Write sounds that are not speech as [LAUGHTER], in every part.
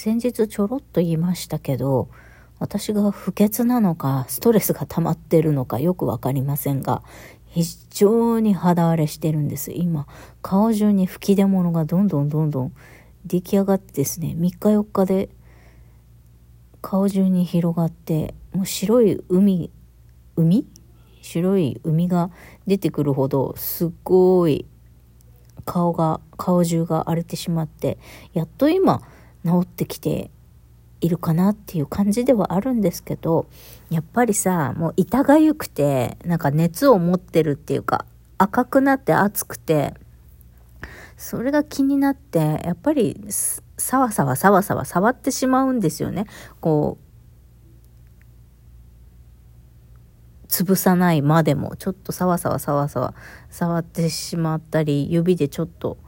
先日ちょろっと言いましたけど、私が不潔なのか、ストレスが溜まってるのかよくわかりませんが、非常に肌荒れしてるんです。今、顔中に吹き出物がどんどんどんどん出来上がってですね、3日4日で顔中に広がって、もう白い海、海？白い海が出てくるほど、すっごい顔が、顔中が荒れてしまって、やっと今治ってきているかなっていう感じではあるんですけど、やっぱりさ、もう痛がゆくて、なんか熱を持ってるっていうか、赤くなって熱くて、それが気になって、やっぱり、さわさわさわさわ触ってしまうんですよね。こう、潰さないまでも、ちょっとさわさわさわさわ触ってしまったり、指でちょっと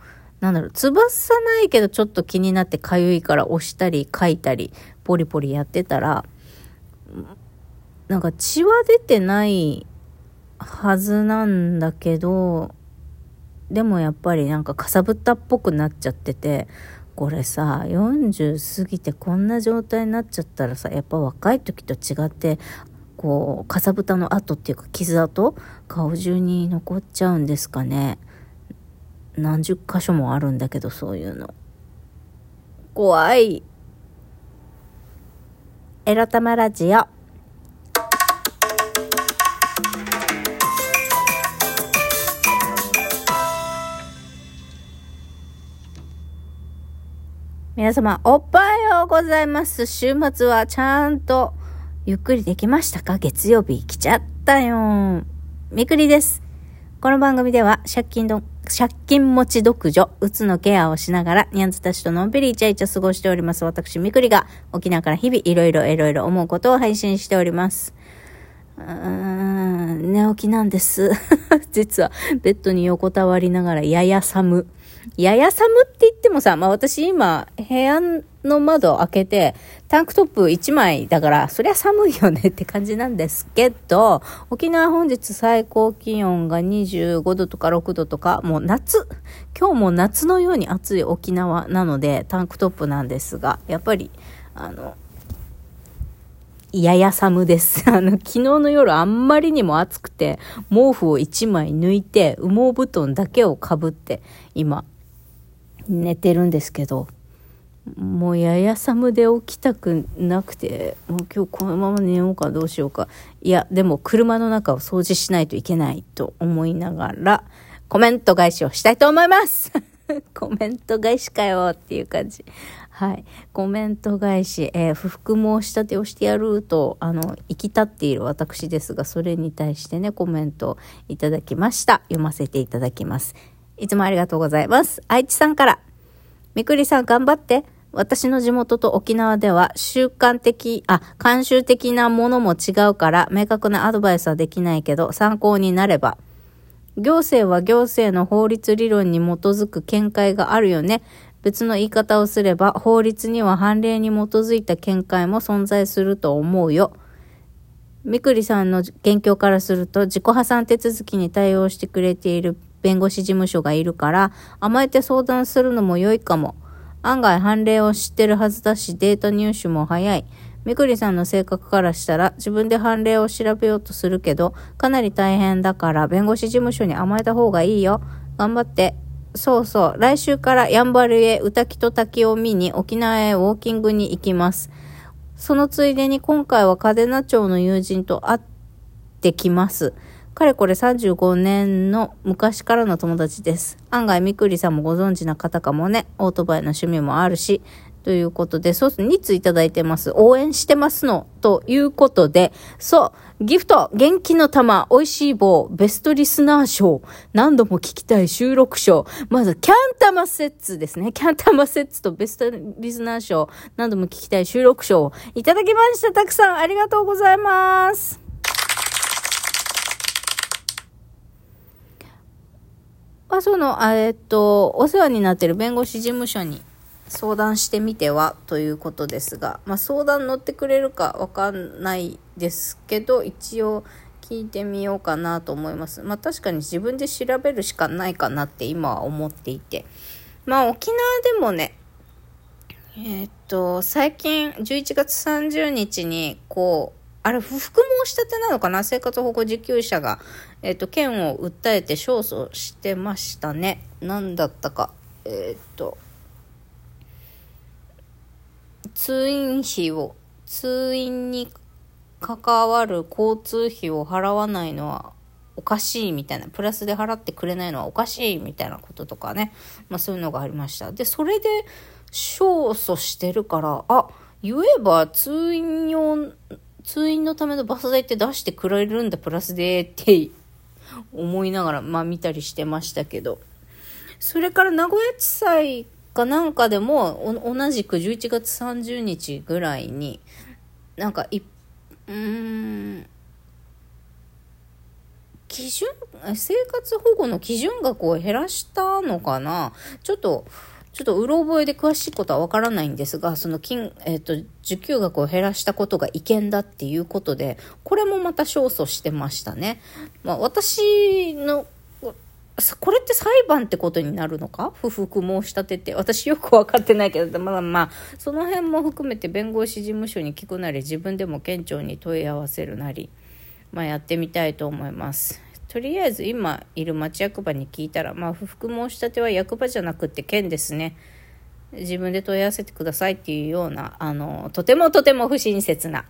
なんだろう、潰さないけどちょっと気になってかゆいから押したり書いたり、ポリポリやってたら、なんか血は出てないはずなんだけど、でもやっぱりなんかかさぶたっぽくなっちゃってて、これさ、40過ぎてこんな状態になっちゃったらさ、やっぱ若い時と違って、こう、かさぶたの跡っていうか傷跡顔中に残っちゃうんですかね。何十箇所もあるんだけど、そういうの。怖い。エロ玉ラジオ。皆様、おはようございます。週末はちゃんとゆっくりできましたか？月曜日来ちゃったよ。みくりです。この番組では借金ど借金持ち独女、うつのケアをしながら、ニャンズたちとのんびりイチャイチャ過ごしております。私、みくりが、沖縄から日々いろいろいろいろ思うことを配信しております。うーん、寝起きなんです。[LAUGHS] 実は、ベッドに横たわりながら、やや寒。やや寒って言ってもさ、まあ私今、部屋の窓開けて、タンクトップ1枚だから、そりゃ寒いよねって感じなんですけど、沖縄本日最高気温が25度とか6度とか、もう夏、今日も夏のように暑い沖縄なので、タンクトップなんですが、やっぱり、あの、やや寒です。[LAUGHS] あの、昨日の夜あんまりにも暑くて、毛布を1枚抜いて、羽毛布団だけをかぶって、今、寝てるんですけど、もうやや寒で起きたくなくて、もう今日このまま寝ようかどうしようか。いや、でも車の中を掃除しないといけないと思いながら、コメント返しをしたいと思います [LAUGHS] コメント返しかよっていう感じ。はい。コメント返し、えー、不服申し立てをしてやると、あの、生き立っている私ですが、それに対してね、コメントいただきました。読ませていただきます。いつもありがとうございます。愛知さんから、みくりさん頑張って。私の地元と沖縄では習慣的、あ、慣習的なものも違うから明確なアドバイスはできないけど参考になれば。行政は行政の法律理論に基づく見解があるよね。別の言い方をすれば法律には判例に基づいた見解も存在すると思うよ。みくりさんの元況からすると自己破産手続きに対応してくれている弁護士事務所がいるから甘えて相談するのも良いかも。案外判例を知ってるはずだし、データ入手も早い。みくりさんの性格からしたら自分で判例を調べようとするけど、かなり大変だから弁護士事務所に甘えた方がいいよ。頑張って。そうそう。来週からやんばるへ歌木と滝を見に沖縄へウォーキングに行きます。そのついでに今回は嘉手納町の友人と会ってきます。かれこれ35年の昔からの友達です。案外みくりさんもご存知な方かもね。オートバイの趣味もあるし。ということで、そうす、2ついただいてます。応援してますの。ということで、そう、ギフト、元気の玉、美味しい棒、ベストリスナー賞、何度も聞きたい収録賞、まず、キャンタマセッツですね。キャンタマセッツとベストリスナー賞、何度も聞きたい収録賞、いただきました。たくさんありがとうございます。あ、その、えっと、お世話になってる弁護士事務所に相談してみてはということですが、まあ、相談乗ってくれるかわかんないですけど、一応聞いてみようかなと思います。まあ、確かに自分で調べるしかないかなって今は思っていて。まあ、沖縄でもね、えー、っと、最近、11月30日に、こう、あれ、不服申し立てなのかな？生活保護受給者が、えー、っと、県を訴えて勝訴してましたね。何だったか。えー、っと、通院費を、通院に関わる交通費を払わないのはおかしいみたいな、プラスで払ってくれないのはおかしいみたいなこととかね、まあそういうのがありました。で、それで勝訴してるから、あ、言えば通院用、通院のためのバス代って出してくれるんだ、プラスでって思いながら、まあ見たりしてましたけど。それから名古屋地裁かなんかでも、同じく11月30日ぐらいに、なんかい、うーん、基準、生活保護の基準額を減らしたのかな？ちょっと、ちょっとうろ覚えで詳しいことはわからないんですが、その金、えっ、ー、と、受給額を減らしたことが違憲だっていうことで、これもまた勝訴してましたね。まあ、私の、これって裁判ってことになるのか？不服申し立てて。私よくわかってないけど、まあまあ、その辺も含めて弁護士事務所に聞くなり、自分でも県庁に問い合わせるなり、まあ、やってみたいと思います。とりあえず今いる町役場に聞いたら、まあ、不服申し立ては役場じゃなくて県ですね。自分で問い合わせてくださいっていうような、あの、とてもとても不親切な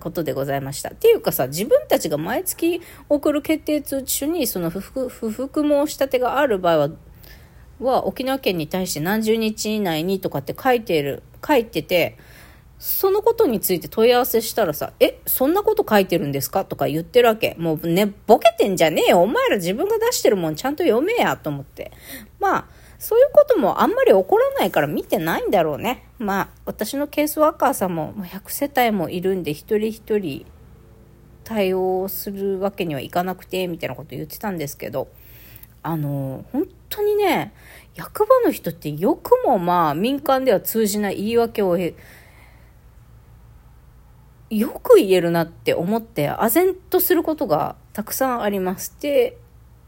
ことでございました。っていうかさ、自分たちが毎月送る決定通知書に、その不服、不服申し立てがある場合は、は沖縄県に対して何十日以内にとかって書いてる、書いてて、そのことについて問い合わせしたらさ、え、そんなこと書いてるんですか？とか言ってるわけ。もうね、ボケてんじゃねえよ。お前ら自分が出してるもんちゃんと読めや、と思って。まあ、そういうこともあんまり起こらないから見てないんだろうね。まあ、私のケースワーカーさんも100世帯もいるんで、一人一人対応するわけにはいかなくて、みたいなこと言ってたんですけど、あの、本当にね、役場の人ってよくもまあ民間では通じない言い訳をよく言えるなって思って、唖然とすることがたくさんあります。で、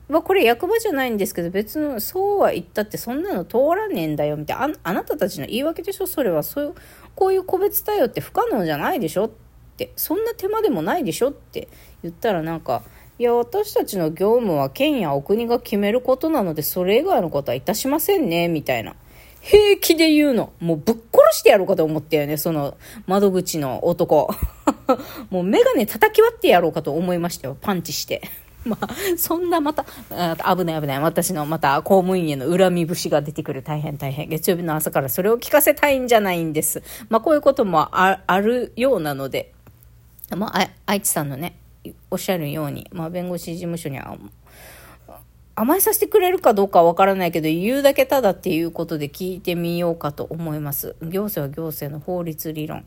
まあ、これ役場じゃないんですけど、別の、そうは言ったってそんなの通らねえんだよ、みたいな。ああなたたちの言い訳でしょ？それは、そういう、こういう個別対応って不可能じゃないでしょ？って、そんな手間でもないでしょ？って言ったらなんか、いや、私たちの業務は県やお国が決めることなので、それ以外のことはいたしませんね、みたいな。平気で言うの。もうぶっ殺してやろうかと思ったよね、その窓口の男。[LAUGHS] もうメガネ叩き割ってやろうかと思いましたよ、パンチして。まあ、そんなまた、あ危ない危ない。私のまた公務員への恨み節が出てくる。大変大変。月曜日の朝からそれを聞かせたいんじゃないんです。まあ、こういうこともあるようなので、まあ、愛知さんのね、おっしゃるように、まあ、弁護士事務所には甘えさせてくれるかどうかわからないけど、言うだけただっていうことで聞いてみようかと思います。行政は行政の法律理論。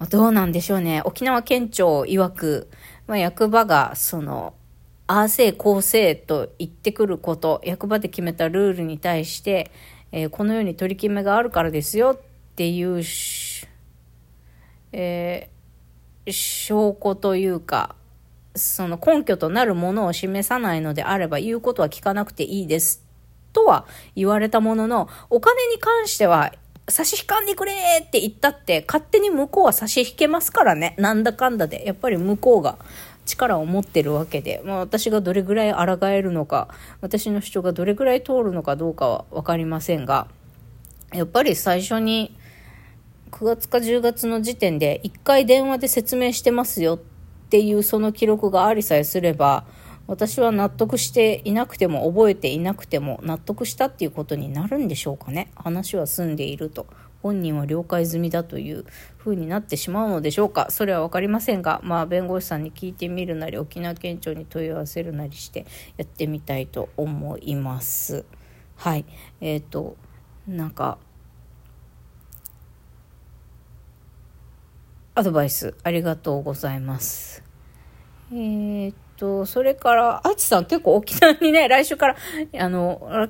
まあ、どうなんでしょうね。沖縄県庁曰く、まあ、役場が、その、ああせい、こうせいと言ってくること、役場で決めたルールに対して、えー、このように取り決めがあるからですよっていう、えー、証拠というか、その根拠となるものを示さないのであれば言うことは聞かなくていいですとは言われたものの、お金に関しては差し引かんでくれって言ったって勝手に向こうは差し引けますからね。なんだかんだで。やっぱり向こうが力を持ってるわけで、まあ、私がどれぐらい抗えるのか、私の主張がどれぐらい通るのかどうかは分かりませんが、やっぱり最初に9月か10月の時点で1回電話で説明してますよっていうその記録がありさえすれば、私は納得していなくても覚えていなくても納得したっていうことになるんでしょうかね。話は済んでいると。本人は了解済みだという風になってしまうのでしょうか？それは分かりませんが、まあ弁護士さんに聞いてみるなり、沖縄県庁に問い合わせるなりしてやってみたいと思います。はい。えっ、ー、と、なんか、アドバイスありがとうございます。えー、っと、それから、あちさん結構沖縄にね、来週から、あの、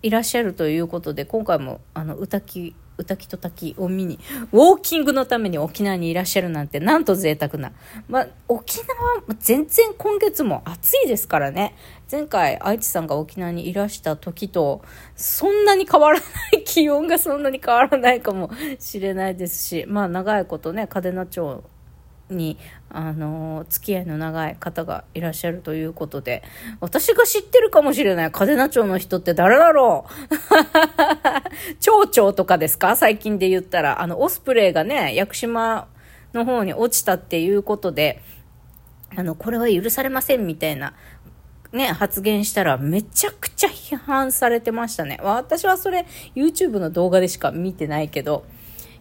いらっしゃるということで、今回も、あの、歌き歌きと滝を見に、ウォーキングのために沖縄にいらっしゃるなんて、なんと贅沢な。まあ、沖縄、全然今月も暑いですからね。前回、愛知さんが沖縄にいらした時と、そんなに変わらない、気温がそんなに変わらないかもしれないですし、まあ、長いことね、嘉手納町に、あの、付き合いの長い方がいらっしゃるということで、私が知ってるかもしれない嘉手納町の人って誰だろう？[LAUGHS] 町長とかですか？最近で言ったら。あの、オスプレイがね、屋久島の方に落ちたっていうことで、あの、これは許されませんみたいなね、発言したらめちゃくちゃ批判されてましたね。私はそれ YouTube の動画でしか見てないけど、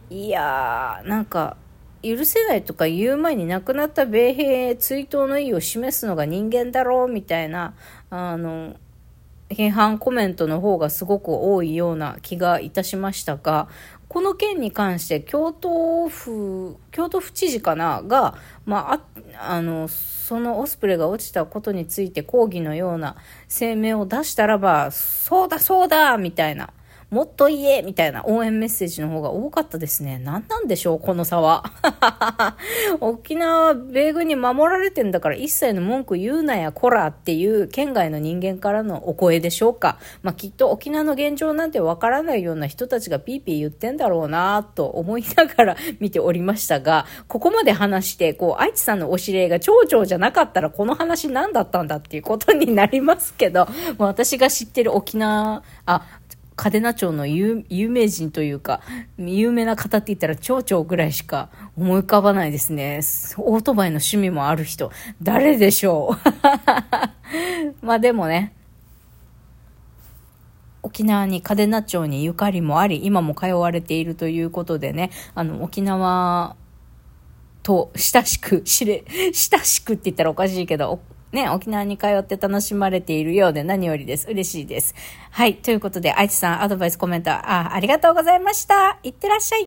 いやー、なんか、許せないとか言う前に亡くなった米兵追悼の意を示すのが人間だろうみたいな、あの、批判コメントの方がすごく多いような気がいたしましたが、この件に関して京都府、京都府知事かなが、まあ、あの、そのオスプレイが落ちたことについて抗議のような声明を出したらば、そうだそうだみたいな。もっと言えみたいな応援メッセージの方が多かったですね。何なんでしょうこの差は。[LAUGHS] 沖縄は米軍に守られてんだから一切の文句言うなや、こらっていう県外の人間からのお声でしょうか。まあ、きっと沖縄の現状なんてわからないような人たちがピーピー言ってんだろうなと思いながら [LAUGHS] 見ておりましたが、ここまで話して、こう、愛知さんのお指令が町長じゃなかったらこの話何だったんだっていうことになりますけど、私が知ってる沖縄、あ、嘉手納町の有名人というか、有名な方って言ったら町長ぐらいしか思い浮かばないですね。オートバイの趣味もある人、誰でしょう？[LAUGHS] まあでもね、沖縄に嘉手納町にゆかりもあり、今も通われているということでね、あの、沖縄と親しく、知れ、親しくって言ったらおかしいけど、ね、沖縄に通って楽しまれているようで何よりです。嬉しいです。はい。ということで、愛知さん、アドバイスコメント、あ、ありがとうございました。いってらっしゃい。